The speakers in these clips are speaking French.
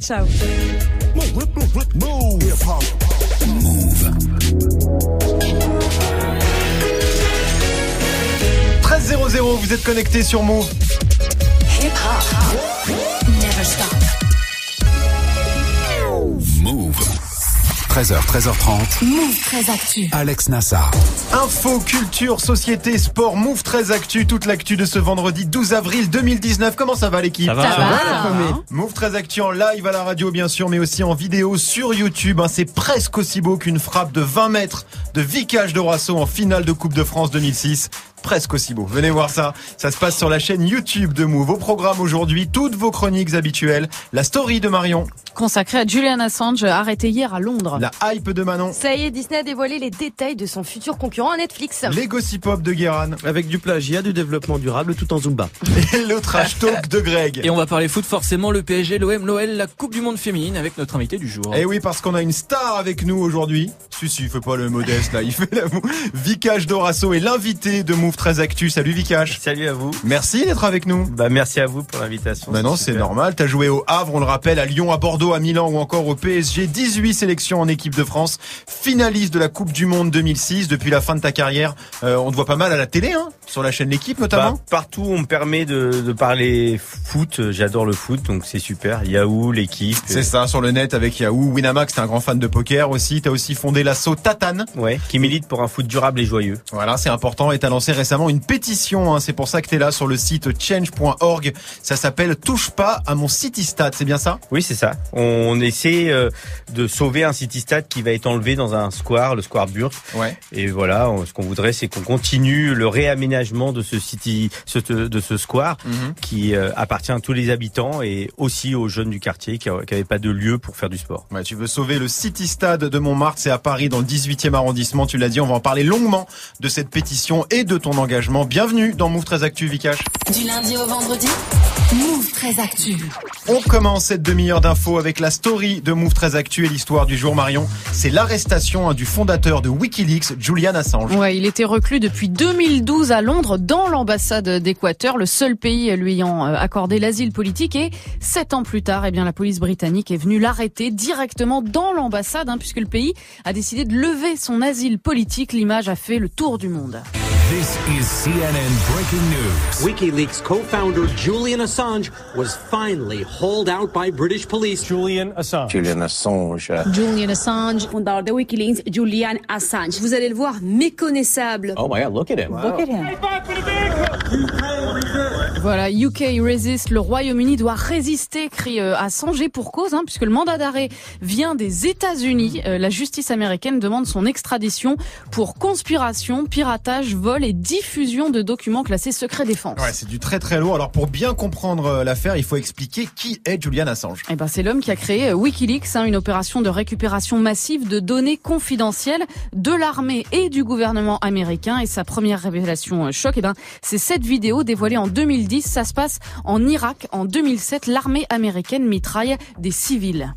Ciao. 13-0-0, vous êtes connecté sur Move. 13h, 13h30. Move très actu. Alex Nassar. Info, culture, société, sport, Move 13 Actu, toute l'actu de ce vendredi 12 avril 2019. Comment ça va l'équipe? Ça va, Ça va. Move 13 Actu en live à la radio bien sûr, mais aussi en vidéo sur YouTube. hein. C'est presque aussi beau qu'une frappe de 20 mètres de Vicage de Roisseau en finale de Coupe de France 2006. Presque aussi beau. Venez voir ça. Ça se passe sur la chaîne YouTube de Move. Au programme aujourd'hui, toutes vos chroniques habituelles. La story de Marion. Consacré à Julian Assange, arrêté hier à Londres. La hype de Manon. Ça y est, Disney a dévoilé les détails de son futur concurrent à Netflix. Les gossip pop de Guéran. Avec du plagiat, du développement durable, tout en Zumba. Et le trash talk de Greg. Et on va parler foot forcément, le PSG, l'OM, l'OL, la Coupe du Monde féminine avec notre invité du jour. Eh oui, parce qu'on a une star avec nous aujourd'hui. Si, si, il fait pas le modeste là, il fait la Vikash Dorasso est l'invité de Move 13 Actu. Salut Vikash. Salut à vous. Merci d'être avec nous. Bah merci à vous pour l'invitation. Bah non, c'est normal. T'as joué au Havre, on le rappelle, à Lyon, à Bordeaux, à Milan ou encore au PSG. 18 sélections en équipe de France. Finaliste de la Coupe du Monde 2006. Depuis la fin de ta carrière, euh, on te voit pas mal à la télé, hein, sur la chaîne L'équipe notamment. Bah, partout on me permet de, de parler foot, j'adore le foot donc c'est super. Yahoo, l'équipe. c'est ça, sur le net avec Yahoo. Winamax, t'es un grand fan de poker aussi. T'as aussi fondé l'assaut Tatane. Ouais, qui milite pour un foot durable et joyeux. Voilà, c'est important. Et t'as lancé récemment une pétition. hein. C'est pour ça que t'es là sur le site change.org. Ça s'appelle Touche pas à mon city stade. C'est bien ça? Oui, c'est ça. On essaie euh, de sauver un city stade qui va être enlevé dans un square, le square Burke. Ouais. Et voilà, on- ce qu'on voudrait, c'est qu'on continue le réaménagement de ce city, ce- de ce square Mhm. qui euh, appartient à tous les habitants et aussi aux jeunes du quartier qui n'avaient pas de lieu pour faire du sport. Ouais, tu veux sauver le City Stade de Montmartre, c'est à Paris dans le 18e arrondissement, tu l'as dit, on va en parler longuement de cette pétition et de ton engagement. Bienvenue dans Move 13 Actu Vikash. Du lundi au vendredi. Move très actu. On commence cette demi-heure d'infos avec la story de Move 13 Actu et l'histoire du jour Marion. C'est l'arrestation hein, du fondateur de Wikileaks, Julian Assange. Ouais, il était reclus depuis 2012 à Londres dans l'ambassade d'Équateur, le seul pays lui ayant euh, accordé l'asile politique. Et sept ans plus tard, eh bien, la police britannique est venue l'arrêter directement dans l'ambassade, hein, puisque le pays a décidé de lever son asile politique. L'image a fait le tour du monde. This is CNN breaking news. WikiLeaks co-founder Julian Assange was finally hauled out by British police. Julian Assange. Julian Assange. Julian Assange. Fondeur de Wikileaks, Julian Assange. Vous allez le voir méconnaissable. Oh my God, look at him. Look at him. Voilà, UK resist, le Royaume-Uni doit résister, crie euh, Assange et pour cause, hein, puisque le mandat d'arrêt vient des États-Unis. Euh, la justice américaine demande son extradition pour conspiration, piratage, vol et diffusion de documents classés secret défense. Ouais, c'est du très très lourd. Alors pour bien comprendre euh, l'affaire, il faut expliquer qui est Julian Assange. Eh ben, c'est l'homme qui a créé euh, WikiLeaks, hein, une opération de récupération massive de données confidentielles de l'armée et du gouvernement américain. Et sa première révélation choc, eh ben, c'est cette vidéo dévoilée en 2010. Ça se passe en Irak. En 2007, l'armée américaine mitraille des civils.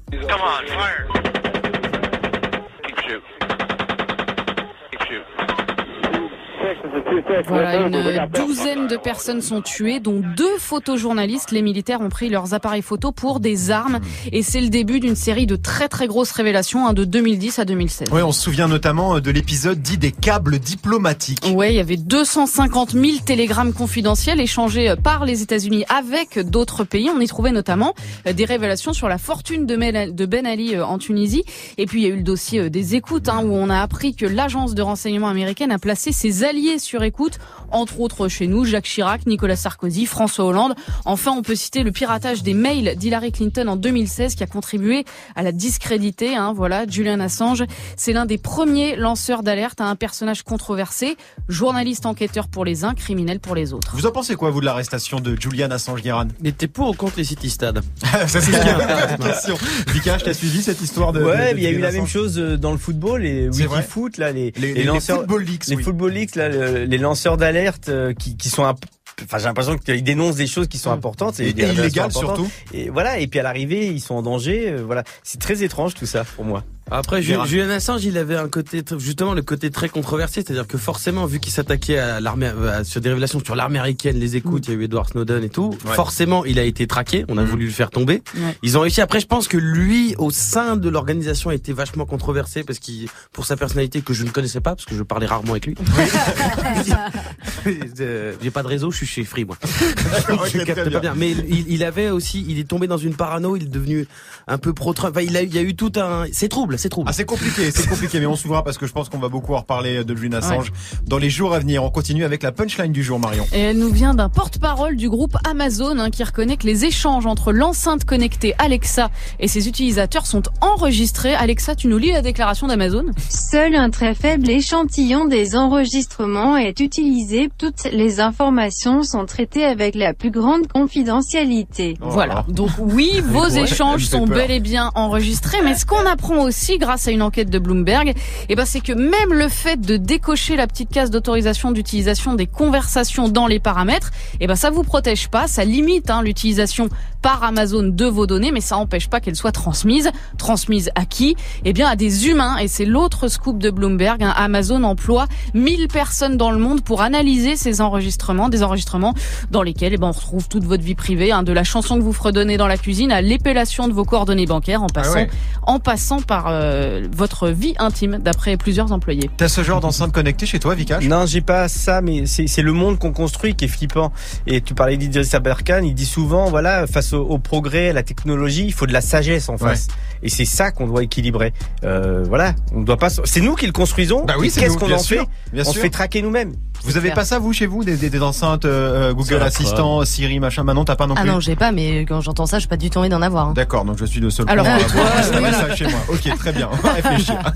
Voilà, une douzaine de personnes sont tuées, dont deux photojournalistes. Les militaires ont pris leurs appareils photo pour des armes. Et c'est le début d'une série de très très grosses révélations hein, de 2010 à 2016. Ouais, on se souvient notamment euh, de l'épisode dit des câbles diplomatiques. Ouais, il y avait 250 000 télégrammes confidentiels échangés euh, par les États-Unis avec d'autres pays. On y trouvait notamment euh, des révélations sur la fortune de Ben Ali euh, en Tunisie. Et puis il y a eu le dossier des écoutes, hein, où on a appris que l'agence de renseignement américaine a placé ses alliés sur écoute, entre autres chez nous, Jacques Chirac, Nicolas Sarkozy, François Hollande. Enfin, on peut citer le piratage des mails d'Hillary Clinton en 2016 qui a contribué à la discréditer. Hein, voilà, Julian Assange, c'est l'un des premiers lanceurs d'alerte à un personnage controversé, journaliste enquêteur pour les uns, criminel pour les autres. Vous en pensez quoi, vous, de l'arrestation de Julian Assange Guéran Il était pour ou contre les city stades? Ça, c'est la question. Vikash, t'as suivi cette histoire de. Ouais, il y a eu la même chose euh, dans le football, les. Wikifoot, là, les, Les, les, les lanceurs, Football les oui. Football Leagues, là, le- les lanceurs d'alerte euh, qui, qui sont Enfin, j'ai l'impression qu'ils dénoncent des choses qui sont importantes Et, et, et des révélations illégal importantes. surtout. Et voilà. Et puis à l'arrivée, ils sont en danger. euh, voilà. C'est très étrange tout ça pour moi. Après, Ju- Julian Assange, il avait un côté, justement, le côté très controversé, c'est-à-dire que forcément, vu qu'il s'attaquait à l'armée, sur des révélations sur l'armée américaine, les écoutes, il y a eu Edward Snowden et tout, Ouais. forcément, il a été traqué, on a voulu le faire tomber. Ouais. Ils ont réussi. Après, je pense que lui, au sein de l'organisation, était vachement controversé parce qu'il, pour sa personnalité que je ne connaissais pas, parce que je parlais rarement avec lui. J'ai pas de réseau, je suis chez Free, moi. Je capte bien. pas bien. Mais il, il avait aussi, il est tombé dans une parano, il est devenu un peu pro-Trump. Enfin, il a, il y a eu tout un, c'est trouble, c'est. Ah, c'est compliqué, c'est compliqué, mais on s'ouvrira parce que je pense qu'on va beaucoup en reparler de Julian Assange dans les jours à venir. On continue avec la punchline du jour, Marion. Et elle nous vient d'un porte-parole du groupe Amazon hein, qui reconnaît que les échanges entre l'enceinte connectée Alexa et ses utilisateurs sont enregistrés. Alexa, tu nous lis la déclaration d'Amazon? Seul un très faible échantillon des enregistrements est utilisé. Toutes les informations sont traitées avec la plus grande confidentialité. Oh Voilà. là. Donc oui, vos échanges sont peur. bel et bien enregistrés, mais ce qu'on apprend aussi grâce à une enquête de Bloomberg, eh ben c'est que même le fait de décocher la petite case d'autorisation d'utilisation des conversations dans les paramètres, eh ben ça vous protège pas, ça limite hein, l'utilisation par Amazon de vos données, mais ça empêche pas qu'elles soient transmises. Transmises à qui? Eh bien à des humains, et c'est l'autre scoop de Bloomberg. hein. Amazon emploie 1000 personnes dans le monde pour analyser ces enregistrements, des enregistrements dans lesquels eh ben, on retrouve toute votre vie privée, hein, de la chanson que vous fredonnez dans la cuisine à l'épellation de vos coordonnées bancaires, en passant, ouais. en passant par euh, votre vie intime, d'après plusieurs employés. T'as ce genre d'enceinte connectée chez toi, Vikash? Non, j'ai pas ça, mais c'est c'est le monde qu'on construit qui est flippant. Et tu parlais d'Idriss Aberkan, il dit souvent, voilà, face au, au progrès, à la technologie, il faut de la sagesse en face. Et c'est ça qu'on doit équilibrer. Euh, voilà, on doit pas. C'est nous qui le construisons. Bah oui, Qu'est-ce nous, qu'on bien en sûr, fait? bien On se fait traquer nous-mêmes. Vous avez pas ça vous chez vous des, des, des enceintes euh, Google Ça Assistant, Siri, machin Manon, t'as pas non Ah plus non, j'ai pas, mais quand j'entends ça, je suis pas du tout envie d'en avoir. hein. D'accord, donc je suis le seul. Alors que avoir toi, installé oui. ça chez moi. Ok, très bien. On va réfléchir.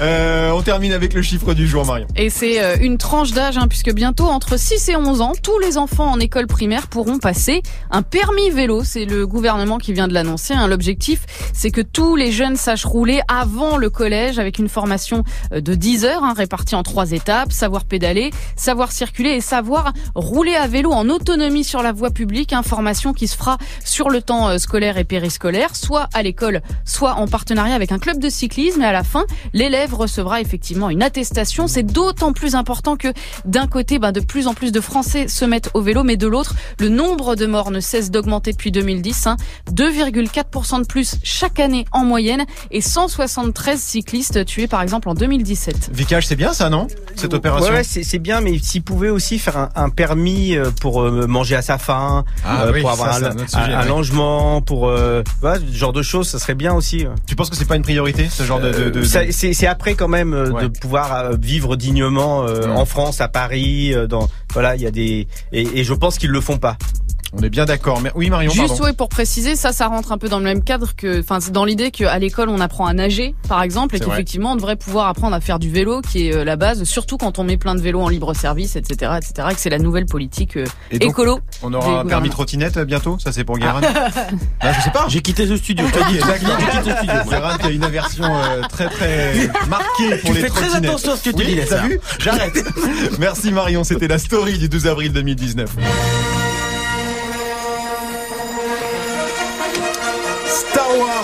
Euh, on termine avec le chiffre du jour, Marion. Et c'est euh, une tranche d'âge, hein, puisque bientôt, entre 6 et 11 ans, tous les enfants en école primaire pourront passer un permis vélo. C'est le gouvernement qui vient de l'annoncer. hein. L'objectif, c'est que tous les jeunes sachent rouler avant le collège avec une formation euh, de 10 heures, hein, répartie en trois étapes. Savoir pédaler, savoir circuler et savoir rouler à vélo en autonomie sur la voie publique. Une formation qui se fera sur le temps euh, scolaire et périscolaire, soit à l'école, soit en partenariat avec un club de cyclisme. Et à la fin, l'élève recevra effectivement une attestation. C'est d'autant plus important que d'un côté, ben, de plus en plus de Français se mettent au vélo, mais de l'autre, le nombre de morts ne cesse d'augmenter depuis 2010. hein. 2,4% de plus chaque année en moyenne et 173 cyclistes tués par exemple en 2017. Vikash, c'est bien ça, non? Cette opération? Ouais, c'est bien, mais s'il pouvait aussi faire un, un permis euh, pour euh, manger à sa faim, Ah euh, oui, pour avoir un, un sujet, logement, pour euh, voilà, ce genre de choses, ça serait bien aussi. Tu penses que c'est pas une priorité, ce genre de... de, de- C'est c'est après quand même euh, Ouais. de pouvoir vivre dignement en France, à Paris, dans voilà, il y a des et, et je pense qu'ils le font pas. On est bien d'accord. Mais... Oui, Marion, Juste pardon. ouais, pour préciser, ça, ça rentre un peu dans le même cadre que, enfin, c'est dans l'idée qu'à l'école on apprend à nager, par exemple, et qu'effectivement on devrait pouvoir apprendre à faire du vélo, qui est euh, la base, surtout quand on met plein de vélos en libre service, etc., etc., et que c'est la nouvelle politique euh, Et donc, écolo. On aura un permis trottinette euh, bientôt? Ça, c'est pour Guérin Ah, Je sais pas. J'ai quitté ce studio. Guérin qui a une aversion euh, très très marquée pour Tu les fais très attention à ce que tu Oui, dis, T'as vu? J'arrête. Merci Marion, c'était la story du 12 avril 2019.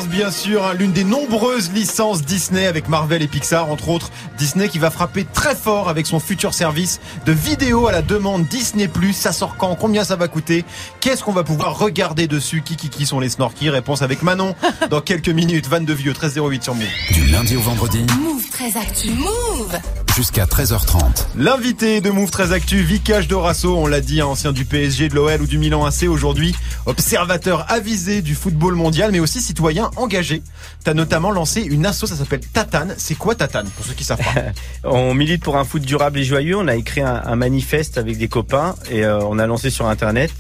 Bien sûr, hein, l'une des nombreuses licences Disney avec Marvel et Pixar, entre autres. Disney qui va frapper très fort avec son futur service de vidéo à la demande Disney+. Ça sort quand? Combien ça va coûter? Qu'est-ce qu'on va pouvoir regarder dessus? Qui qui qui sont les snorkies? Réponse avec Manon dans quelques minutes. 22 vieux, 1308 sur Move. Du lundi au vendredi Move très actu. Move jusqu'à 13h30. L'invité de Move très Actu, Vikash Dorasso, on l'a dit, hein, ancien du PSG, de l'OL ou du Milan AC, aujourd'hui observateur avisé du football mondial, mais aussi citoyen engagé. T'as notamment lancé une asso, ça s'appelle Tatane. C'est quoi Tatane, pour ceux qui savent pas On milite pour un foot durable et joyeux. On a écrit un, un manifeste avec des copains et euh, on a lancé sur internet.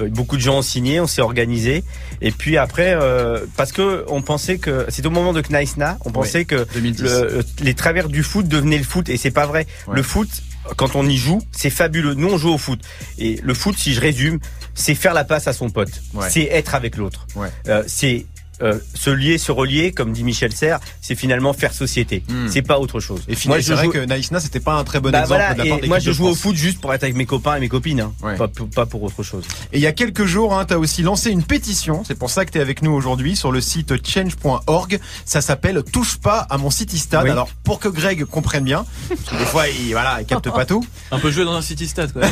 Euh, Beaucoup de gens ont signé, on s'est organisé. Et puis après, euh, parce que on pensait que c'est au moment de Knaisna, on pensait que 2010. le- les travers du foot devenaient le foot et c'est pas vrai. Ouais. Le foot, quand on y joue, c'est fabuleux. Nous, on joue au foot et le foot, si je résume, c'est faire la passe à son pote. Ouais. C'est être avec l'autre. Ouais. Euh, c'est euh, se lier, se relier, comme dit Michel Serres, c'est finalement faire société. Hmm. C'est pas autre chose. Et finalement, c'est vrai que Naïsna, c'était pas un très bon Bah exemple voilà, de la part moi je de joue au foot juste pour être avec mes copains et mes copines, hein. Ouais. pas, pour- pas pour autre chose. Et il y a quelques jours, hein, tu as aussi lancé une pétition, c'est pour ça que tu es avec nous aujourd'hui sur le site change.org. Ça s'appelle Touche pas à mon city stade. Oui. Alors pour que Greg comprenne bien, parce que des fois il voilà, il capte pas tout. Un peu jouer dans un city stade, quoi.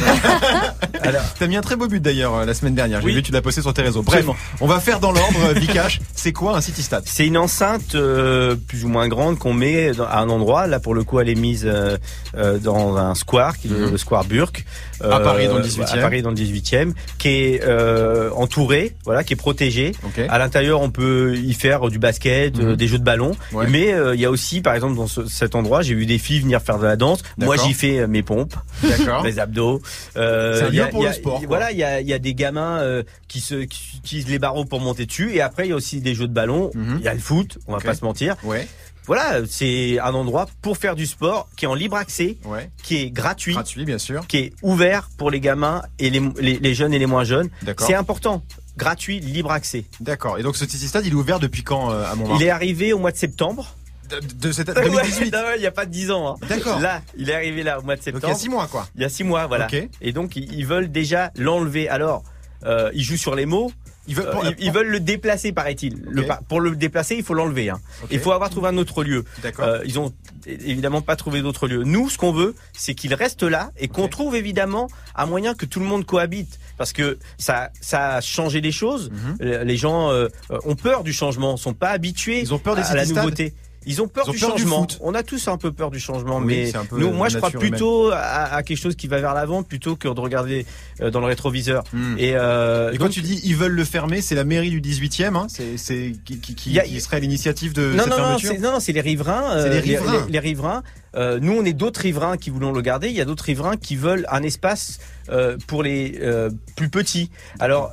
Alors, t'as mis un très beau but d'ailleurs euh, la semaine dernière. J'ai Oui. vu tu l'as posté sur tes réseaux. Bref, on va faire dans l'ordre. euh, Vikash, c'est quoi un city stade C'est une enceinte euh, plus ou moins grande qu'on met dans- à un endroit. Là, pour le coup, elle est mise euh, euh, dans un square, qui est le, Mhm. le square Burke. À Paris, dans le 18e. À Paris, dans le 18e, qui est euh, entouré, voilà, qui est protégé. À l'intérieur, on peut y faire du basket, euh, Mhm. des jeux de ballon. Ouais. Mais euh, il y a aussi, par exemple, dans ce- cet endroit, j'ai vu des filles venir faire de la danse. Moi, j'y fais euh, mes pompes, mes abdos. Euh, C'est y a- pour il y a- le sport. Voilà, il y a, y a des gamins euh, qui, se, qui utilisent les barreaux pour monter dessus. Et après, il y a aussi des jeux de ballon. Mhm. Il y a le foot, on va pas se mentir. Ouais, Voilà, c'est un endroit pour faire du sport qui est en libre accès, ouais. qui est gratuit, Gratuit, bien sûr. qui est ouvert pour les gamins et les, les, les jeunes et les moins jeunes. C'est important. Gratuit, libre accès. D'accord. Et donc ce city stade, il est ouvert depuis quand euh, à Montmartre Il est arrivé au mois de septembre. de, de cette 2018. Ouais, non, il n'y a pas de 10 ans. hein. D'accord. Là, il est arrivé là au mois de Donc il y septembre. a six mois quoi. Il y a six mois, voilà. Et donc, ils ils veulent déjà l'enlever. Alors, euh, ils jouent sur les mots. Ils veulent, Euh, ils, ils veulent le déplacer, paraît-il. Le Pour le déplacer, il faut l'enlever. hein. Il faut avoir trouvé un autre lieu. Euh, ils ont évidemment pas trouvé d'autre lieu. Nous, ce qu'on veut, c'est qu'il reste là et qu'on trouve évidemment un moyen que tout le monde cohabite, parce que ça, ça a changé les choses. Mhm. Euh, Les gens euh, ont peur du changement, sont pas habitués Ils ont peur des à la nouveauté. Ils ont peur Ils ont du peur changement. On a tous un peu peur du changement, Oui, mais nous, moi, je crois plutôt à, à quelque chose qui va vers l'avant plutôt que de regarder euh, dans le rétroviseur. Hmm. Et, euh, Et quand tu dis ils veulent le fermer, c'est la mairie du 18e, hein, c'est qui, qui, qui, a- qui serait l'initiative de non, cette non, non, fermeture. c'est, non, non, c'est les riverains. Les riverains. Les, les riverains. Euh, nous, on est d'autres riverains qui voulons le garder. Il y a d'autres riverains qui veulent un espace euh, pour les euh, plus petits. Alors,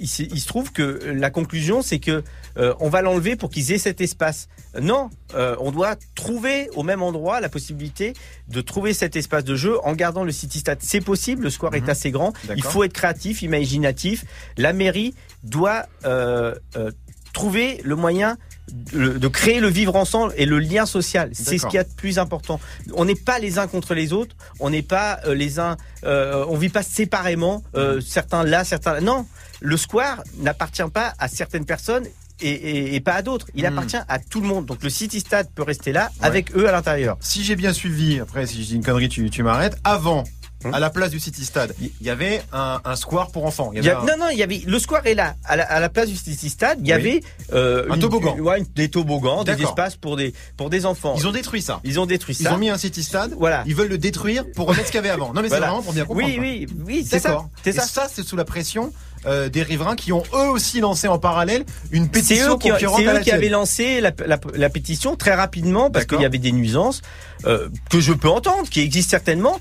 il, se- il se trouve que la conclusion, c'est que on va l'enlever pour qu'ils aient cet espace. Non, on doit trouver au même endroit la possibilité de trouver cet espace de jeu en gardant le city stade. C'est possible. Le square Mhm. est assez grand. Il faut être créatif, imaginatif. La mairie doit trouver le moyen de, de créer le vivre ensemble et le lien social. C'est ce qu'il y a de plus important. On n'est pas les uns contre les autres. On n'est pas euh, les uns. Euh, on vit pas séparément. Euh, certains là, certains là. Non, le square n'appartient pas à certaines personnes. Et, et- et pas à d'autres. Il Hmm. appartient à tout le monde. Donc le City Stade peut rester là Ouais. avec eux à l'intérieur. Si j'ai bien suivi, après si je dis une connerie, tu, tu m'arrêtes. Avant, Hum. à la place du City Stade, il y avait un, un square pour enfants. Il y Il y avait a- un- non, non, il y avait le square est là, à la, à la place du City Stade. Il y Oui. avait euh, Un une- toboggan. ouais, des toboggans, des espaces pour des pour des enfants. Ils ont détruit ça. Ils ont détruit Ils ça. ont mis un City Stade. Voilà. Ils veulent le détruire pour remettre ce qu'il y avait avant. Non mais Voilà. c'est vraiment pour bien comprendre. Oui, oui, oui, c'est ça. C'est ça. ça, c'est sous la pression euh, des riverains qui ont eux aussi lancé en parallèle une C'est pétition eux qui, c'est à eux qui avaient lancé la, la- la pétition très rapidement parce qu'il y avait des nuisances euh, que je peux entendre, qui existent certainement,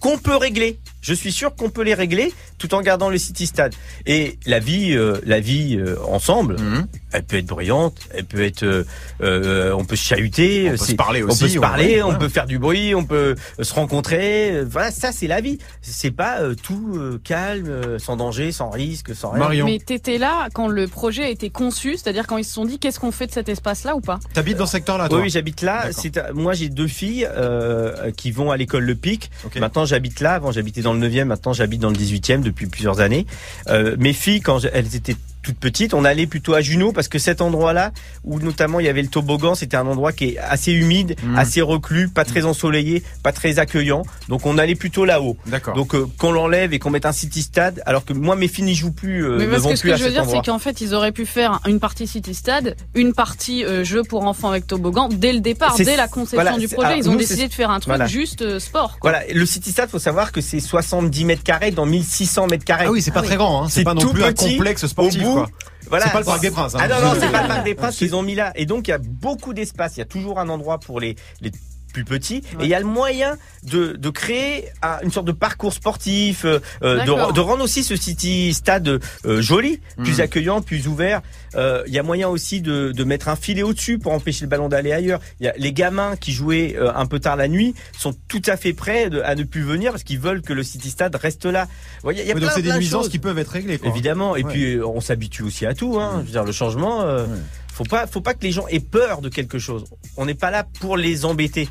qu'on peut régler. Je suis sûr qu'on peut les régler tout en gardant le City Stade. Et la vie, euh, la vie euh, ensemble, Mhm. elle peut être bruyante, elle peut être, euh, euh, on peut se chahuter, On peut se parler on aussi, peut se on- parler, ouais, on peut faire du bruit, on peut se rencontrer. Voilà, ça c'est la vie. C'est pas euh, tout euh, calme, sans danger, sans risque, sans rien. Marion, Mais t'étais là quand le projet a été conçu, c'est-à-dire quand ils se sont dit qu'est-ce qu'on fait de cet espace-là ou pas? T'habites dans ce secteur-là, toi? Oui, j'habite là. C'est, moi, j'ai deux filles euh, qui vont à l'école Le Pic. Maintenant, j'habite là. Avant, j'habitais dans le 9e. Maintenant, j'habite dans le 18e depuis plusieurs années. Euh, mes filles, quand elles étaient toutes petites, on allait plutôt à Juno parce que cet endroit-là, où notamment il y avait le toboggan, c'était un endroit qui est assez humide, Mm. assez reclus, pas très ensoleillé, pas très accueillant. Donc, on allait plutôt là-haut. D'accord. Donc, euh, qu'on l'enlève et qu'on mette un city stade, alors que moi, mes filles n'y jouent plus, euh, Mais ne parce vont que ce plus que je veux dire, c'est qu'en fait, ils auraient pu faire une partie City Stade, une partie euh, jeu pour enfants avec toboggan dès le départ, dès la conception voilà, du projet. alors, ils ont nous, décidé de faire un truc voilà. juste euh, sport. Quoi. Voilà, le City Stade, faut savoir que c'est 70 mètres carrés dans 1600 mètres carrés. Ah oui, c'est pas très grand, hein. c'est pas non tout plus un complexe sportif. au bout. Quoi. Voilà. C'est pas le Parc des Princes. hein. Ah non, non, c'est pas le Parc des Princes qu'ils ont mis là. Et donc, il y a beaucoup d'espace. Il y a toujours un endroit pour les, les plus petit. Et il y a le moyen de, de créer un- une sorte de parcours sportif, euh, euh, de, de rendre aussi ce City Stade euh, joli, plus Mm. accueillant, plus ouvert. Euh, Il y a moyen aussi de, de mettre un filet au-dessus pour empêcher le ballon d'aller ailleurs. Il y a les gamins qui jouaient euh, un peu tard la nuit sont tout à fait prêts de- à ne plus venir parce qu'ils veulent que le City Stade reste là. Il y a Ouais, plein, donc c'est des de nuisances choses. qui peuvent être réglées. Quoi. Évidemment. Et Ouais. puis on s'habitue aussi à tout. Hein. Je veux dire, le changement. euh, Ouais. Faut pas, faut pas que les gens aient peur de quelque chose. On n'est pas là pour les embêter.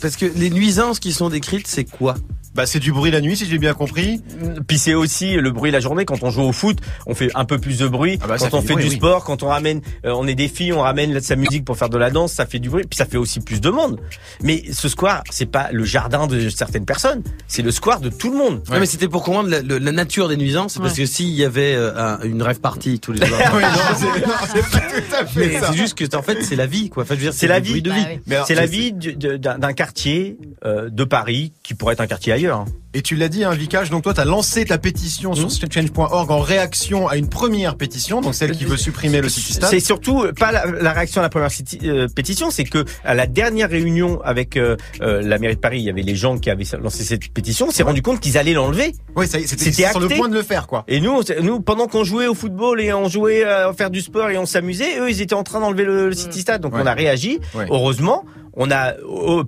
Parce que les nuisances qui sont décrites, c'est quoi? Bah c'est du bruit la nuit si j'ai bien compris. Puis c'est aussi le bruit la journée. Quand on joue au foot, on fait un peu plus de bruit. Ah bah, quand on fait fait du oui. sport, quand on ramène, euh, on est des filles, on ramène de sa musique pour faire de la danse, ça fait du bruit. Puis ça fait aussi plus de monde. Mais ce square, c'est pas le jardin de certaines personnes, c'est le square de tout le monde. Non, mais c'était pour comprendre la, nature des nuisances, c'est parce que s'il y avait euh, un- une rêve party tous les soirs. Oui, non, c'est non, c'est pas tout à fait mais ça. c'est juste que en fait c'est la vie quoi. Enfin, C'est la vie. de Bah vie. oui. C'est la vie d'un quartier euh, de Paris qui pourrait être un quartier ailleurs. Hein. Et tu l'as dit, hein, Vikash, donc toi, tu as lancé ta pétition sur change.org en réaction à une première pétition, donc celle qui veut supprimer le City. C'est surtout euh, pas la, la réaction à la première euh, pétition, c'est que à la dernière réunion avec euh, euh, la mairie de Paris, il y avait les gens qui avaient lancé cette pétition, on s'est rendu compte qu'ils allaient l'enlever. Oui, c'était sur le point de le faire, quoi. Et nous, nous, pendant qu'on jouait au football et on jouait à faire du sport et on s'amusait, eux, ils étaient en train d'enlever le, le City Stade. Donc Ouais. on a réagi. Ouais. Heureusement, on a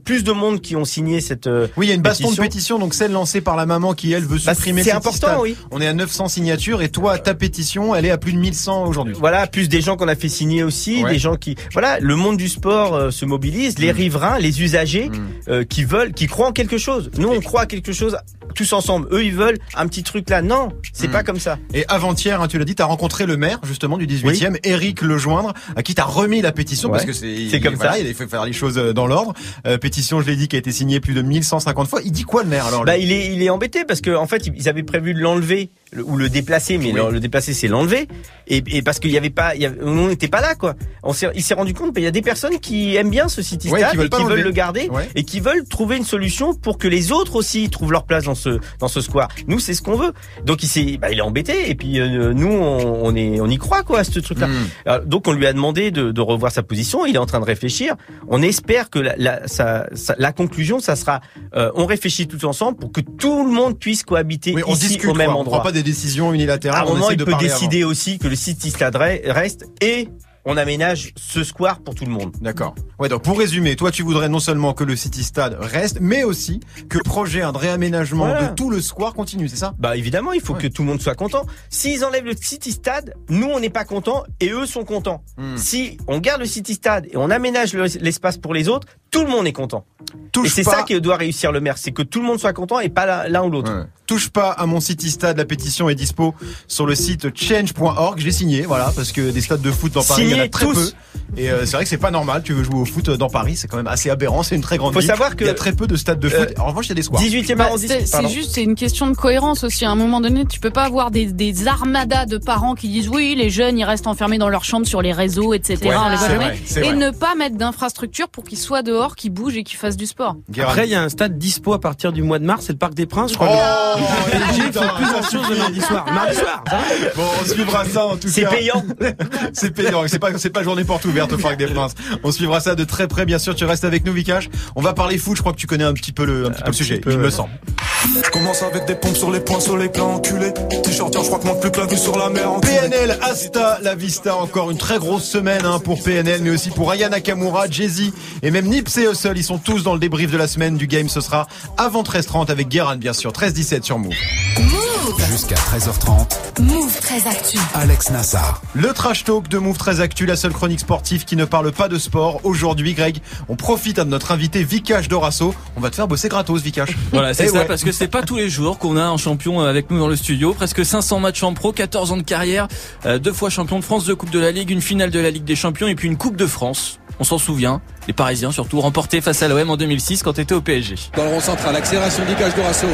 plus de monde qui ont signé cette. Oui, il y a une baston de pétition. pétition, donc celle lancée par la maman qui, elle, veut Bah, supprimer c'est important, oui. On est à 900 signatures et toi, ta pétition, elle est à plus de 1100 aujourd'hui. Voilà, plus des gens qu'on a fait signer aussi, Ouais. des gens qui, voilà, le monde du sport euh, se mobilise, les riverains, les usagers Mm. euh, qui veulent, qui croient en quelque chose. Nous, on croit à quelque chose tous ensemble. Eux, ils veulent un petit truc là. Non, c'est Mm. pas comme ça. Et avant-hier, hein, tu l'as dit, tu as rencontré le maire, justement, du 18e, Eric Lejoindre, à qui tu as remis la pétition, Ouais. parce que c'est C'est comme voilà, ça. il faut faire les choses euh, dans l'ordre. Euh, pétition, je l'ai dit, qui a été signée plus de 1150 fois. Il dit quoi, le maire, alors Bah, il est, il est embêté parce que en fait, ils avaient prévu de l'enlever le- ou le déplacer, mais Oui. le, le déplacer, c'est l'enlever. Et, et parce qu'il y avait pas, il y avait- on n'était pas là, quoi. On s'est, il s'est rendu compte, qu'il y a des personnes qui aiment bien ce City Ouais, qui veulent et qui veulent le garder Ouais. et qui veulent trouver une solution pour que les autres aussi trouvent leur place dans ce dans ce square. Nous, c'est ce qu'on veut. Donc il s'est, bah, il est embêté et puis euh, nous, on, on est, on y croit, quoi, à ce truc-là. Mm. Alors, donc on lui a demandé de, de revoir sa position. Il est en train de réfléchir. On espère que la, la, sa- sa- la conclusion, ça sera, euh, on réfléchit tous ensemble pour que tout le monde puisse cohabiter Oui, on ici discute, au même quoi. on endroit. prend pas des décisions unilatérales. À un on moment, il peut avant. décider aussi que le Stade re- reste et on aménage ce square pour tout le monde. D'accord. Ouais, donc pour résumer, toi tu voudrais non seulement que le City Stade reste, mais aussi que le projet de réaménagement Voilà. de tout le square continue, c'est ça? Bah évidemment, il faut Ouais. que tout le monde soit content. S'ils enlèvent le City Stade, nous on n'est pas contents et eux sont contents. Hmm. Si on garde le City Stade et on aménage le- l'espace pour les autres, tout le monde est content. Touche et c'est pas- ça que doit réussir le maire, c'est que tout le monde soit content et pas l'un- l'un ou l'autre. Ouais. Touche pas à mon City Stade, la pétition est dispo sur le site change.org. J'ai signé, voilà, parce que des stades de foot dans Paris, il y en a très tous. peu. Et euh, c'est vrai que c'est pas normal. Tu veux jouer au foot dans Paris, c'est quand même assez aberrant. C'est une très grande Faut ville. savoir que- il y a très peu de stades de foot. Euh, en revanche, il y a des squares. 18e Bah, arrondissement. c'est juste, c'est une question de cohérence aussi. À un moment donné, tu peux pas avoir des, des armadas de parents qui disent oui, les jeunes, ils restent enfermés dans leur chambre sur les réseaux, etc. Ouais, on les voit c'est jamais. vrai, c'est et vrai. ne pas mettre d'infrastructure pour qu'ils soient dehors, qu'ils bougent et qu'ils fassent du sport. Après, il y a un stade dispo à partir du mois de mars, c'est le Parc des Princes, je Oh, crois. Fait plusieurs choses le mardi soir. Mardi soir, Bon, on suivra ça en tout C'est cas. payant. C'est payant. C'est pas, c'est pas journée porte ouverte au Parc des Princes. On suivra ça de très près, bien sûr. Tu restes avec nous, Vikash. On va parler foot. Je crois que tu connais un petit peu le, un petit peu le sujet. peu, il me ouais. semble. Je commence avec des pompes sur les poings, sur les plans enculés. T-shirt, je crois que manque plus que la vue sur la mer. enculé. PNL, Asta, La Vista, encore une très grosse semaine hein, pour PNL, mais aussi pour Aya Nakamura, Jay-Z et même Nipsey Hussle. Ils sont tous dans le débrief de la semaine du game. Ce sera avant 13h30 avec Guérin, bien sûr. 13-17 sur Move. Jusqu'à 13h30, Move très actu. Alex Nassar. Le trash talk de Move très actu, la seule chronique sportive qui ne parle pas de sport. Aujourd'hui, Greg, on profite de notre invité Vikash Dorasso. On va te faire bosser gratos, Vikash. Voilà, c'est Eh ça, ouais. parce que c'est pas tous les jours qu'on a un champion avec nous dans le studio. Presque 500 matchs en pro, 14 ans de carrière, euh, deux fois champion de France, deux coupes de la Ligue, une finale de la Ligue des Champions et puis une coupe de France. On s'en souvient, les Parisiens surtout, remportés face à l'OM en 2006 quand était au PSG. Dans le rond central, accélération gage Dorasso.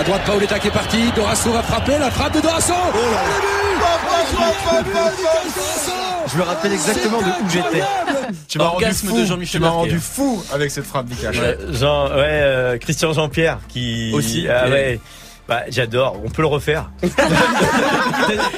À droite, Paoletta qui est parti. Dorasso va frapper. La frappe de Dorasso. Je me rappelle exactement de où j'étais. Tu m'as rendu fou. de Jean-Michel Tu m'as rendu fou avec cette frappe, Vikash. Euh, Jean, ouais, euh, Christian Jean-Pierre qui Aussi, ah ouais. Bah, j'adore. On peut le refaire.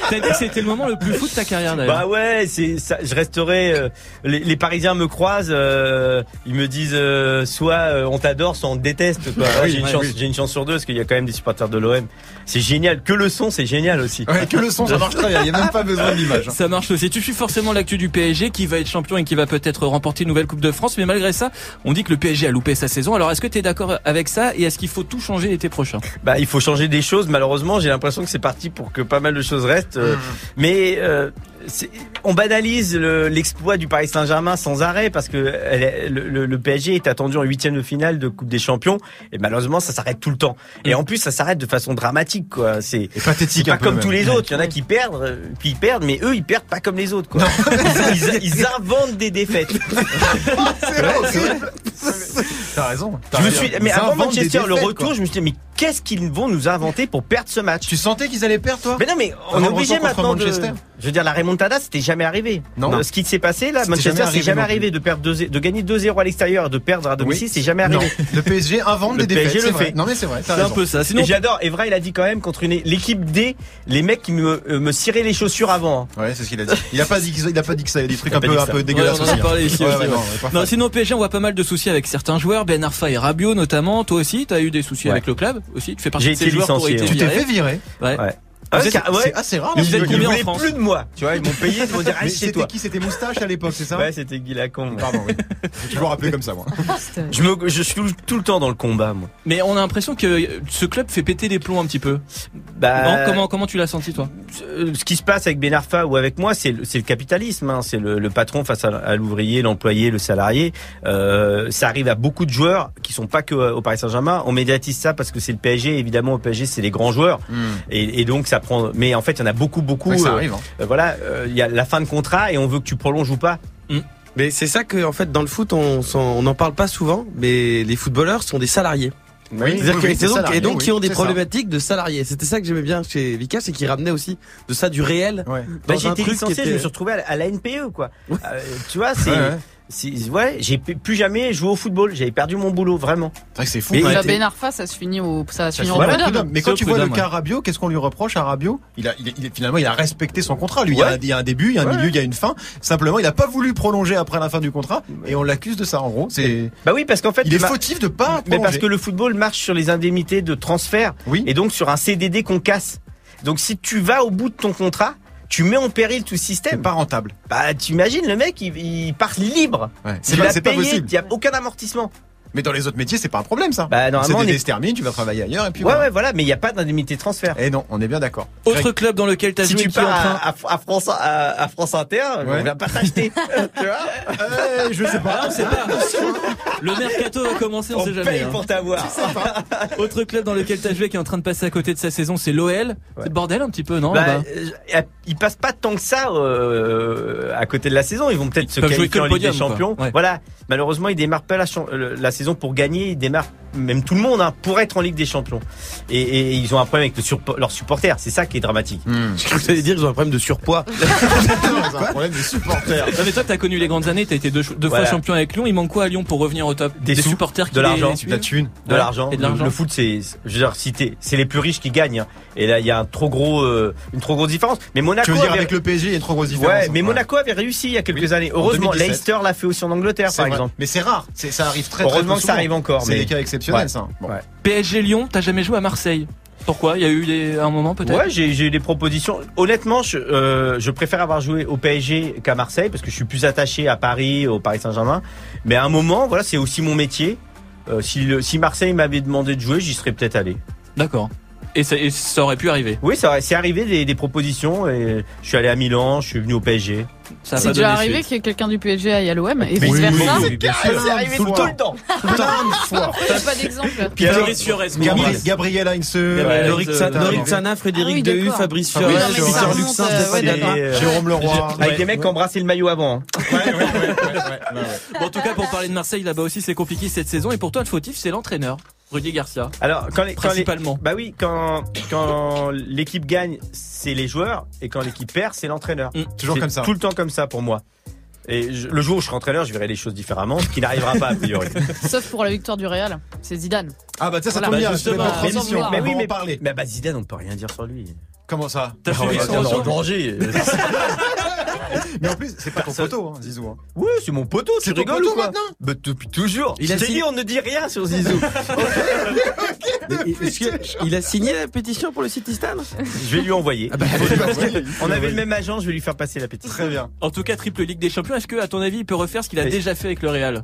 T'as dit que c'était le moment le plus fou de ta carrière d'ailleurs. Bah ouais, c'est ça. Je resterai. euh, les, les Parisiens me croisent. euh, ils me disent euh, soit euh, on t'adore, soit on te déteste. quoi. oui, j'ai une ouais, chance. oui. J'ai une chance sur deux parce qu'il y a quand même des supporters de l'OM. C'est génial. Que le son, c'est génial aussi. Ouais, que le son, ça marche très bien. Il n'y a même pas besoin de l'image. hein. Ça marche aussi. Tu suis forcément l'actu du PSG qui va être champion et qui va peut-être remporter une nouvelle Coupe de France. Mais malgré ça, on dit que le PSG a loupé sa saison. Alors est-ce que tu es d'accord avec ça et est-ce qu'il faut tout changer l'été prochain? Bah, il faut changer des choses. Malheureusement, j'ai l'impression que c'est parti pour que pas mal de choses restent. euh, Mais euh, on banalise le- l'exploit du Paris Saint-Germain sans arrêt parce que elle le, le- le PSG est attendu en huitième de finale de Coupe des Champions et malheureusement ça s'arrête tout le temps. Et en plus ça s'arrête de façon dramatique quoi. C'est pathétique pas peu comme tous même. les autres. Il y en a qui perdent, euh, puis ils perdent, mais eux ils perdent pas comme les autres quoi. Ils, inventent des défaites. T'as raison. T'as Je me raison. suis, mais avant Manchester, le retour, quoi. je me suis dit mais qu'est-ce qu'ils vont nous inventer pour perdre ce match? Tu sentais qu'ils allaient perdre, toi? Mais non, mais on est obligé maintenant de. Je veux dire, la remontada, c'était jamais arrivé. Non. Euh, Ce qui s'est passé là, Manchester, jamais c'est arrivé jamais arrivé de perdre 2 de gagner 2-0 à l'extérieur, et de perdre à domicile, Oui. c'est jamais Non. arrivé. Le PSG invente Le des défaites. PSG le vrai. fait. Non mais c'est vrai. C'est un peu ça. Et Sinon, j'adore. Evra, il a dit quand même contre une l'équipe D, les mecs qui me euh, me ciraient les chaussures avant. hein. Ouais, c'est ce qu'il a dit. Il a pas dit que ça, il a pas dit que ça. Il y a des trucs Il a un peu, un peu dégueulasses on en a aussi. hein. parlé ici non, sinon au PSG, on voit pas mal de soucis avec certains joueurs, Ben Arfa et Rabiot notamment. Toi aussi, t'as eu des soucis avec le club aussi? Tu fais partie J'ai de ces été joueurs qui ont licencié, été ouais. Tu t'es fait virer. Ouais. Ouais. Vous Ouais. C'est assez rare. Mais hein. vous êtes combien en voulaient France plus de moi. Tu vois, ils m'ont payé, ils m'ont dit c'était toi. qui C'était Moustache à l'époque, c'est ça Ouais, c'était Guy Lacombe. Pardon, oui. J'ai toujours appelé comme ça, moi. Je me, je suis tout, tout le temps dans le combat, moi. Mais on a l'impression que ce club fait péter les plombs un petit peu. Bah, Non comment comment tu l'as senti toi? euh, ce qui se passe avec Ben Arfa ou avec moi, c'est le, c'est le capitalisme. Hein. C'est le, le patron face à, à l'ouvrier, l'employé, le salarié. Euh, ça arrive à beaucoup de joueurs qui sont pas que euh, au Paris Saint-Germain. On médiatise ça parce que c'est le PSG. Évidemment, au PSG, c'est les grands joueurs. Et, et donc ça Mais en fait, il y en a beaucoup, beaucoup. Ouais, ça euh, arrive. hein. euh, voilà, euh, il y a la fin de contrat et on veut que tu prolonges ou pas. Mais c'est ça que, en fait, dans le foot, on n'en parle pas souvent, mais les footballeurs sont des salariés. Oui, C'est-à-dire oui, que- oui, et c'est donc, salarié, et donc oui, qui ont des ça. problématiques de salariés. C'était ça que j'aimais bien chez Vika, c'est qu'il ramenait aussi de ça du réel. Ouais. Bah, j'ai été licencié, je me suis retrouvé à la, à la NPE, quoi. Euh, tu vois, c'est. Ouais, ouais. Ouais, j'ai plus jamais joué au football. J'avais perdu mon boulot, vraiment. C'est vrai que c'est fou. Mais La été- Ben Arfa, ça se finit au, ça se Ça au prud'homme. Mais quand tu vois le cas. Rabiot, qu'est-ce qu'on lui reproche à Rabiot? Il a, il il finalement, il a respecté son contrat. Lui, il, y a, il y a un début, il y a un Ouais. milieu, il y a une fin. Simplement, il a pas voulu prolonger après la fin du contrat, et on l'accuse de ça. En gros, c'est. Bah oui, parce qu'en fait, Il est ma- fautif de pas mais parce que le football marche sur les indemnités de transfert Oui. et donc sur un CDD qu'on casse. Donc si tu vas au bout de ton contrat, tu mets en péril tout le C'est système. pas rentable. Bah, tu imagines le mec, il, il part libre. Ouais. C'est pas, payé. Il y a aucun amortissement. Mais dans les autres métiers, c'est pas un problème, ça. Bah, Le normalement, on est- se termine, tu vas travailler ailleurs, et puis Ouais, voilà. ouais, voilà, mais il n'y a pas d'indemnité de transfert. Et non, on est bien d'accord. Autre club dans lequel t'as Si joué tu qui est en pars train à, à- à France, à, à France Inter, Ouais. on vient pas t'acheter. tu vois Eh, je sais pas. Ah, on sait pas. Le mercato va commencer, on, On sait jamais. paye hein. pour t'avoir. Autre club dans lequel t'as joué qui est en train de passer à côté de sa saison, c'est l'OL. C'est le bordel un petit peu, non Bah, euh, ils passent pas tant que ça euh, à côté de la saison. Ils vont peut-être se qualifier en Ligue des Champions. Ouais. Voilà. Malheureusement, ils démarrent pas la, la saison pour gagner. Ils démarrent même tout le monde hein, pour être en Ligue des Champions. Et, et ils ont un problème avec le leurs supporters. C'est ça qui est dramatique. Hmm. Je crois que vous allez dire qu'ils ont un problème de surpoids. Un problème de supporters. Non, mais toi, t'as connu les grandes années, t'as été deux, deux Voilà. fois champion avec Lyon. Il manque quoi à Lyon pour revenir au top? Des sous, supporters qui de l'argent, De la thune. De Ouais. l'argent. Le- foot, c'est, je veux dire, c'est les plus riches qui gagnent. hein. Et là, il y a un trop gros, euh, une trop grosse différence. Mais Monaco. Tu veux dire avait- avec le PSG, il y a une trop grosse différence. Ouais, mais Ouais. Monaco avait réussi il y a quelques Oui. années. En Heureusement, 2017. Leicester l'a fait aussi en Angleterre, par vrai. exemple. Mais c'est rare. Ça arrive très, très Heureusement peu que ça souvent. arrive encore, C'est mais- des cas exceptionnels, Ouais. ça. Bon. Ouais. PSG Lyon, t'as jamais joué à Marseille? Pourquoi? Il y a eu des, un moment peut-être? Ouais, j'ai eu des propositions. Honnêtement, je, euh, je préfère avoir joué au PSG qu'à Marseille parce que je suis plus attaché à Paris, au Paris Saint-Germain. Mais à un moment, voilà, c'est aussi mon métier. Euh, si, le- si Marseille m'avait demandé de jouer, j'y serais peut-être allé. D'accord. Et ça, et ça aurait pu arriver? Oui, ça, c'est arrivé des, des propositions et je suis allé à Milan, je suis venu au PSG. Ça C'est déjà arrivé suite. qu'il y ait quelqu'un du PSG aille à l'OM et vice versa. C'est arrivé Tout tout, le temps. le temps. Plein de fois. T'as pas d'exemple. Fiorez, Gabriel, Heinze, arrivé. Sana, Frédéric Ah Dehu. Fabrice Ah Fiorez, mais Victor Luxin, euh, Jérôme Leroy. avec des mecs qui embrassaient le maillot avant. hein. En tout cas, pour parler de Marseille, là-bas aussi, c'est compliqué cette saison. Et pour toi, le fautif, c'est l'entraîneur, Rudy Garcia. Alors, quand les, quand les- Principalement. bah oui, quand, quand l'équipe gagne, c'est les joueurs, et quand l'équipe perd, c'est l'entraîneur. Mm. Toujours comme ça. Tout le temps comme ça pour moi. Et je- le jour où je serai entraîneur, je verrai les choses différemment, ce qui n'arrivera pas a priori. Sauf pour la victoire du Real, c'est Zidane. Ah bah ça, ça tombe bien, Bah, c'est justement, vouloir. mais on oui, mais parler. Mais bah Zidane, on peut rien dire sur lui. Comment ça? T'as ouais, son danger. Mais en plus, c'est pas ton photo, hein, Zizou. hein. Oui, c'est mon poteau, tu rigoles poteau ou quoi maintenant Bah depuis toujours. Il a signé- on ne dit rien sur Zizou. Que il a signé la pétition pour le City Stade je vais lui envoyer. Ah bah, on avait le même agent, je vais lui faire passer la pétition. Très bien. En tout cas, triple Ligue des Champions. Est-ce que, à ton avis, il peut refaire ce qu'il a Oui. déjà fait avec le Real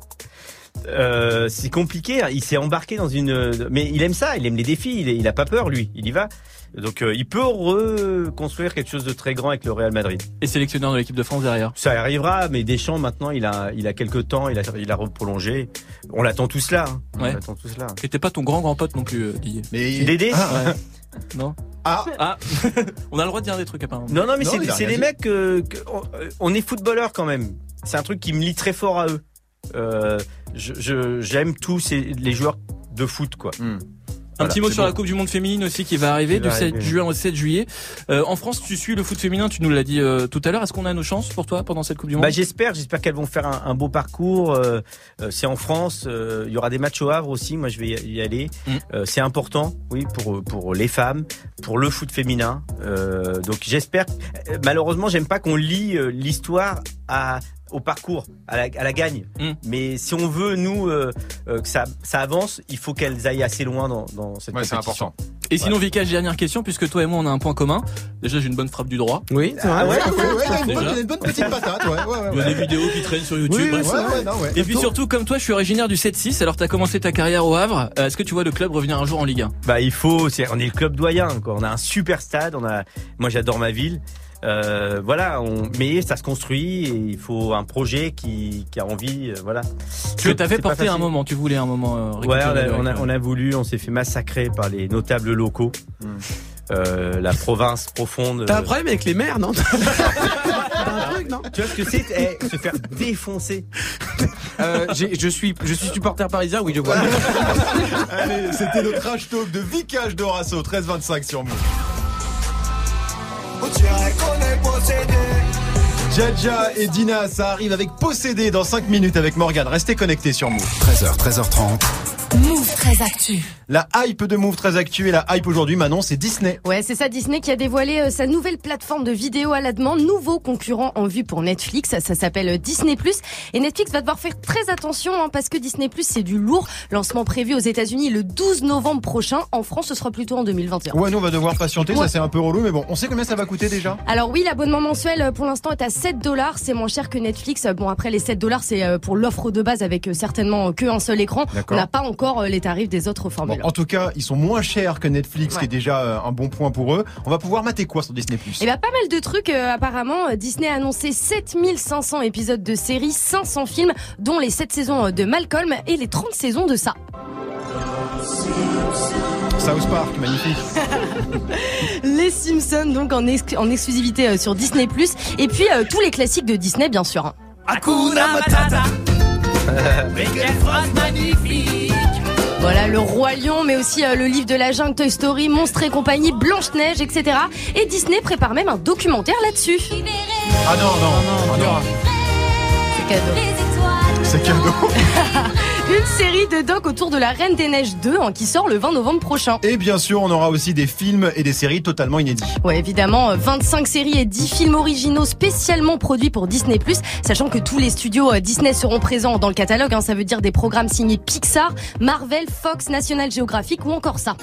Euh, c'est compliqué. hein. Il s'est embarqué dans une, mais il aime ça. Il aime les défis. Il, est- il a pas peur lui. Il y va. Donc euh, il peut reconstruire quelque chose de très grand avec le Real Madrid. Et sélectionneur de l'équipe de France derrière. Ça arrivera, mais Deschamps maintenant il a il a quelques temps, il a il a prolongé. On l'attend tous là. hein. On Ouais. l'attend tous là. Qui était pas ton grand grand pote non plus, euh, Didier. Mais Dédé Ah, Non. ah, Ah, on a le droit de dire des trucs apparemment. Non non mais c'est il dit. mecs que, que- on, euh, on est footballeurs quand même. C'est un truc qui me lie très fort à eux. Euh, je je- j'aime tous ces, les joueurs de foot quoi. hmm. Un Voilà, petit mot sur bon. la Coupe du Monde féminine aussi qui va arriver Qui du va 7 arriver. juin au 7 juillet. Euh, en France, tu suis le foot féminin, tu nous l'as dit euh, tout à l'heure. Est-ce qu'on a nos chances pour toi pendant cette Coupe du Monde? Bah, j'espère, j'espère qu'elles vont faire un, un beau parcours. euh, euh, c'est en France, euh, il y aura des matchs au Havre aussi. Moi, je vais y aller. Mm. Euh, c'est important, oui, pour pour les femmes, pour le foot féminin. Euh, donc, j'espère. Malheureusement, j'aime pas qu'on lie euh, l'histoire à au parcours, à la, à la gagne. Mm. Mais si on veut nous euh, euh, que ça ça avance, il faut qu'elles aillent assez loin dans, dans cette ouais, c'est important. Et sinon, Vikash, dernière question, puisque toi et moi, on a un point commun. Déjà, j'ai une bonne frappe du droit. Oui, c'est Ah vrai. ouais, Ouais, ouais, ouais, une, bonne, une bonne petite patate, ouais, ouais, ouais. Il y a ouais. des vidéos qui traînent sur YouTube. Oui, bref. oui, Ouais, ouais, non, ouais. Et puis surtout, comme toi, je suis originaire du 7-6. Alors, t'as commencé ta carrière au Havre. Euh, Est-ce que tu vois le club revenir un jour en Ligue 1 Bah il faut, c'est, on est le club doyen, quoi. On a un super stade, on a, moi j'adore ma ville. Euh, voilà, on, mais ça se construit et il faut un projet qui, qui a envie, euh, voilà. Que t'avais porté un moment. Tu voulais un moment. euh, Ouais, on a, le- on a, on a voulu, on s'est fait massacrer par les notables locaux. Euh, la province profonde. T'as un problème avec les maires, non? T'as un truc, non? Tu vois ce que c'est eh, Se faire défoncer. Euh, j'ai- Je suis je suis supporter parisien, oui, je vois. Allez, c'était le trash talk de Vicage Dorasso, 1325 sur Move. Jaja et Dina, ça arrive avec Possédé dans 5 minutes avec Morgan. Restez connectés sur Move. 13h, 13h30. Move très actu. La hype de Move très actuelle, la hype aujourd'hui, Manon, c'est Disney. Ouais, c'est ça Disney qui a dévoilé euh, sa nouvelle plateforme de vidéo à la demande, nouveau concurrent en vue pour Netflix, ça s'appelle euh, Disney+. Et Netflix va devoir faire très attention hein, parce que Disney+, c'est du lourd. Lancement prévu aux États-Unis le 12 novembre prochain. En France, ce sera plutôt en 2021. Ouais, nous on va devoir patienter, ça c'est un peu relou, mais bon, on sait combien ça va coûter déjà Alors oui, l'abonnement mensuel euh, pour l'instant est à 7 dollars, c'est moins cher que Netflix. Bon après les 7 dollars c'est pour l'offre de base avec certainement que un seul écran. On n'a pas encore euh, les tarifs des autres Bon, formules. en tout cas, ils sont moins chers que Netflix, Ouais. qui est déjà euh, un bon point pour eux. On va pouvoir mater quoi sur Disney Et bah pas mal de trucs euh, apparemment. Disney a annoncé 7500 épisodes de séries, 500 films, dont les 7 saisons euh, de Malcolm et les 30 saisons de ça. South Park, magnifique. Les Simpsons donc en, ex- en exclusivité euh, sur Disney+. Et puis euh, tous les classiques de Disney bien sûr. hein. Voilà, le Roi Lion, mais aussi euh, le livre de la jungle, Toy Story, Monstres et compagnie, Blanche-Neige, etc. Et Disney prépare même un documentaire là-dessus. Ah non, non, ah non. C'est cadeau. C'est cadeau. Une série de docs autour de la Reine des Neiges 2 hein, qui sort le 20 novembre prochain. Et bien sûr, on aura aussi des films et des séries totalement inédits. Ouais, évidemment, euh, 25 séries et 10 films originaux spécialement produits pour Disney+, sachant que tous les studios euh, Disney seront présents dans le catalogue, hein, ça veut dire des programmes signés Pixar, Marvel, Fox, National Geographic ou encore ça.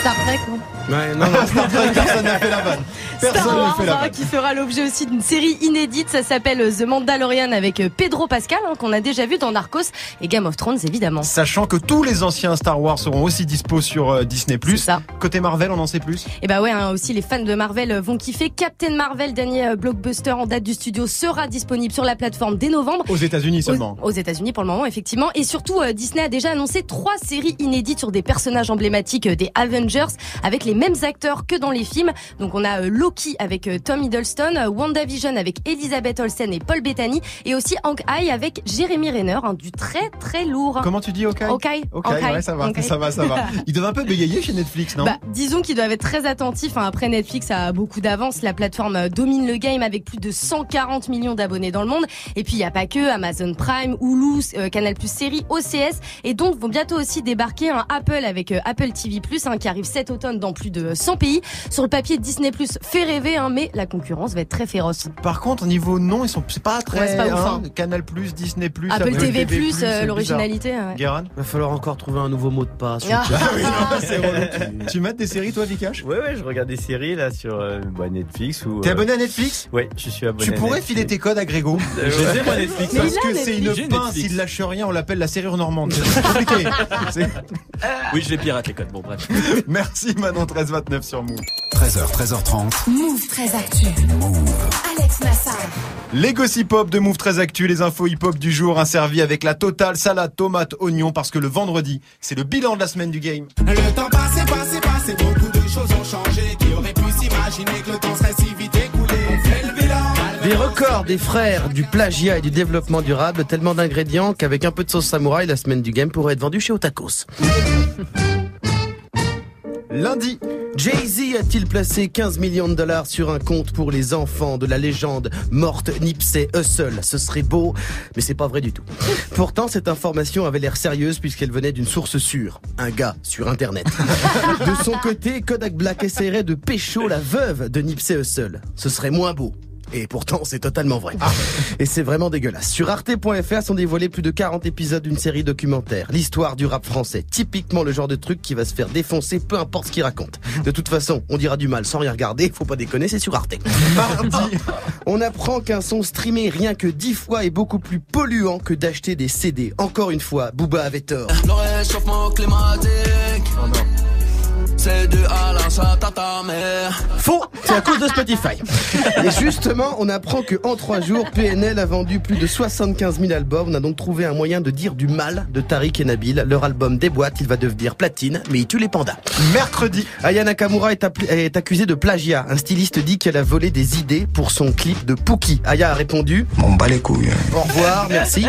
Star Trek, non Ouais, non, non. Personne n'a fait la vanne. Personne Star n'a Wars, fait la hein, vanne. qui fera l'objet aussi d'une série inédite, ça s'appelle euh, The Mandalorian avec euh, Pedro Pascal, hein, qu'on a déjà vu dans Narcos et Game of Thrones évidemment. Sachant que tous les anciens Star Wars seront aussi dispo sur euh, Disney+. Ça. Côté Marvel, on en sait plus? Et bah ouais, hein, aussi les fans de Marvel vont kiffer. Captain Marvel, dernier euh, blockbuster en date du studio, sera disponible sur la plateforme dès novembre. Aux États-Unis seulement. Aux, aux États-Unis pour le moment, effectivement. Et surtout, euh, Disney a déjà annoncé trois séries inédites sur des personnages emblématiques euh, des Avengers, avec les les mêmes acteurs que dans les films. Donc on a euh, Loki avec euh, Tom Hiddleston, euh, WandaVision avec Elisabeth Olsen et Paul Bettany, et aussi Hank Eye avec Jeremy Renner, hein, du très très lourd. Comment tu dis Hawkeye Hawkeye. Ok, Hawkeye. ouais, ça va, ça va, ça va. Ils doivent un peu bégayer chez Netflix, non Bah, disons qu'ils doivent être très attentifs. hein. Après, Netflix a beaucoup d'avance. La plateforme domine le game avec plus de 140 millions d'abonnés dans le monde. Et puis, il n'y a pas que Amazon Prime, Hulu, euh, Canal Plus Série, OCS. Et donc, vont bientôt aussi débarquer un Apple avec euh, Apple TV Plus, hein, qui arrive cet automne dans plus de 100 pays. Sur le papier, Disney Plus fait rêver, hein, mais la concurrence va être très féroce. Par contre, niveau nom, ils sont, c'est pas très, Ouais, c'est pas ouf, hein, hein. Canal Plus, Disney Plus, Apple TV Plus, euh, l'originalité. ouais. Guérin Va falloir encore trouver un nouveau mot de passe. Ah. Ah. Tu mates des séries, toi, Vikash? Ouais, ouais, je regarde des séries là sur euh, bah, Netflix ou. T'es euh, abonné à Netflix? Ouais, je suis abonné. Tu à pourrais Netflix. filer tes codes à Grégo. Euh, je ai, moi, Netflix. Mais Parce il que c'est une pince, il lâche rien, on l'appelle la serrure normande. C'est compliqué. Oui, je les pirate les codes. Bon, bref. Merci Manon 1329 sur Move. 13h, 13h30. Move très actu. Alex Nassar. Les gossip hop de Move très Actu, les infos hip hop du jour, un servi avec la totale salade, tomate, oignon, parce que le vendredi, c'est le bilan de la semaine du game. Le temps passé, passé, passé, beaucoup de choses ont changé. Qui aurait pu s'imaginer que le temps serait si vite écoulé On fait le bilan. Des records des frères du plagiat et du développement durable, tellement d'ingrédients qu'avec un peu de sauce samouraï, la semaine du game pourrait être vendue chez Otakos. Lundi, Jay-Z a-t-il placé 15 millions de dollars sur un compte pour les enfants de la légende morte Nipsey Hussle? Ce serait beau, mais c'est pas vrai du tout. Pourtant, cette information avait l'air sérieuse puisqu'elle venait d'une source sûre. Un gars sur Internet. De son côté, Kodak Black essaierait de pécho la veuve de Nipsey Hussle. Ce serait moins beau. Et pourtant, c'est totalement vrai. Et c'est vraiment dégueulasse. Sur arte.fr sont dévoilés plus de 40 épisodes d'une série documentaire. L'histoire du rap français. Typiquement le genre de truc qui va se faire défoncer peu importe ce qu'il raconte. De toute façon, on dira du mal sans rien regarder. Faut pas déconner, c'est sur Arte. mardi, On apprend qu'un son streamé rien que 10 fois est beaucoup plus polluant que d'acheter des CD. Encore une fois, Booba avait tort. Le réchauffement climatique. C'est l'instinct à ta mère. Faux, c'est à cause de Spotify. Et justement, on apprend que en trois jours, PNL a vendu plus de 75 000 albums. On a donc trouvé un moyen de dire du mal de Tariq et Nabil. Leur album déboîte, il va devenir platine, mais il tue les pandas. mercredi, Aya Nakamura est, accusée de plagiat. Un styliste dit qu'elle a volé des idées pour son clip de Pookie. Aya a répondu On bat les couilles. Au revoir, merci.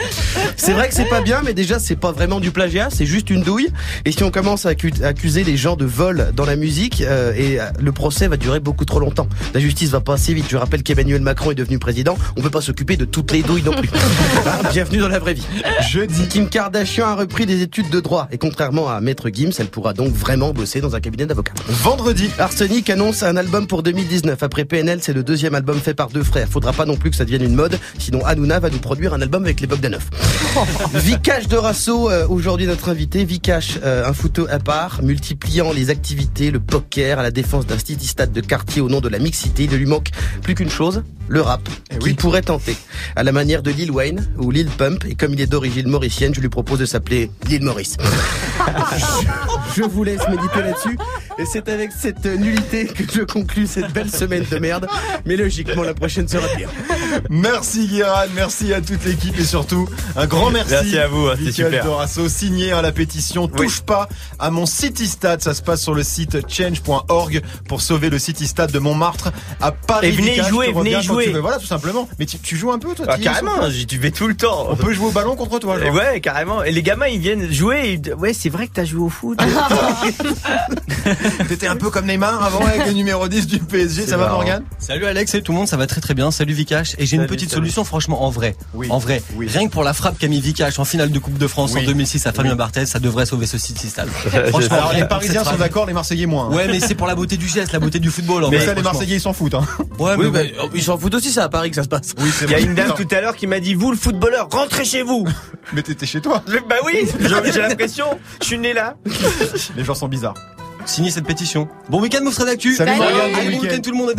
C'est vrai que c'est pas bien, mais déjà c'est pas vraiment du plagiat, c'est juste une douille. Et si on commence à accuser les gens de vol dans la musique, euh, et euh, le procès va durer beaucoup trop longtemps. La justice va pas assez vite. Je rappelle qu'Emmanuel Macron est devenu président. On peut pas s'occuper de toutes les douilles non plus. Hein, Bienvenue dans la vraie vie. jeudi, Kim Kardashian a repris des études de droit et contrairement à Maître Gims, elle pourra donc vraiment bosser dans un cabinet d'avocats. vendredi, Arsenic annonce un album pour 2019. Après PNL, c'est le deuxième album fait par deux frères. Faudra pas non plus que ça devienne une mode, sinon Hanouna va nous produire un album avec les Bogdanov. Vikash Dorasso, euh, aujourd'hui notre invité. Vikash, euh, un photo à part, multipliant les activités, le poker, à la défense d'un city stade de quartier au nom de la mixité. Il ne lui manque plus qu'une chose, le rap, Eh qu'il pourrait tenter. À la manière de Lil Wayne ou Lil Pump. Et comme il est d'origine mauricienne, je lui propose de s'appeler Lil Maurice. je vous laisse méditer là-dessus. Et c'est avec cette nullité que je conclus cette belle semaine de merde. Mais logiquement, la prochaine sera pire. merci Guérin, merci à toute l'équipe et surtout un grand merci. Merci à vous, hein, Michael super. Dorasso, signé à la pétition Touche pas à mon City Stade. Ça se passe sur le site change.org pour sauver le City Stade de Montmartre à Paris. Et venez jouer, venez jouer. Voilà, tout simplement. Mais tu, tu joues un peu, toi Ah, carrément, tu vais tout le temps. On peut jouer au ballon contre toi, genre. Ouais, carrément. Et les gamins, ils viennent jouer. et Ouais, c'est vrai que t'as joué au foot. T'étais un peu comme Neymar avant avec le numéro 10 du PSG. Ça va. Morgan Salut Alex et tout le monde, ça va très très bien. Salut Vikash. Et j'ai une petite salut. solution, franchement, en vrai. Oui. En vrai. Oui. Rien que pour la frappe qu'a mis Vikash en finale de Coupe de France Oui. en 2006 à Fabien Barthez, ça devrait sauver ce City Stade. Franchement, Alors les Parisiens sont d'accord, les Marseillais moins. hein. Ouais, mais c'est pour la beauté du geste, la beauté du football. en Mais vrai, ça, les. Marseillais ils s'en foutent. Hein. Ouais, Oui, mais bah, ils s'en foutent aussi, c'est à Paris que ça se passe. Oui, Il y a une dame tout à l'heure qui m'a dit, vous le footballeur, rentrez chez vous. Mais t'étais chez toi. Je- Bah oui, j'ai l'impression, je suis né là. Les gens sont bizarres. Signez cette pétition. Bon week-end, mon frère d'actu. Salut, Salut. Bon Allez, bon week-end. week-end tout le monde.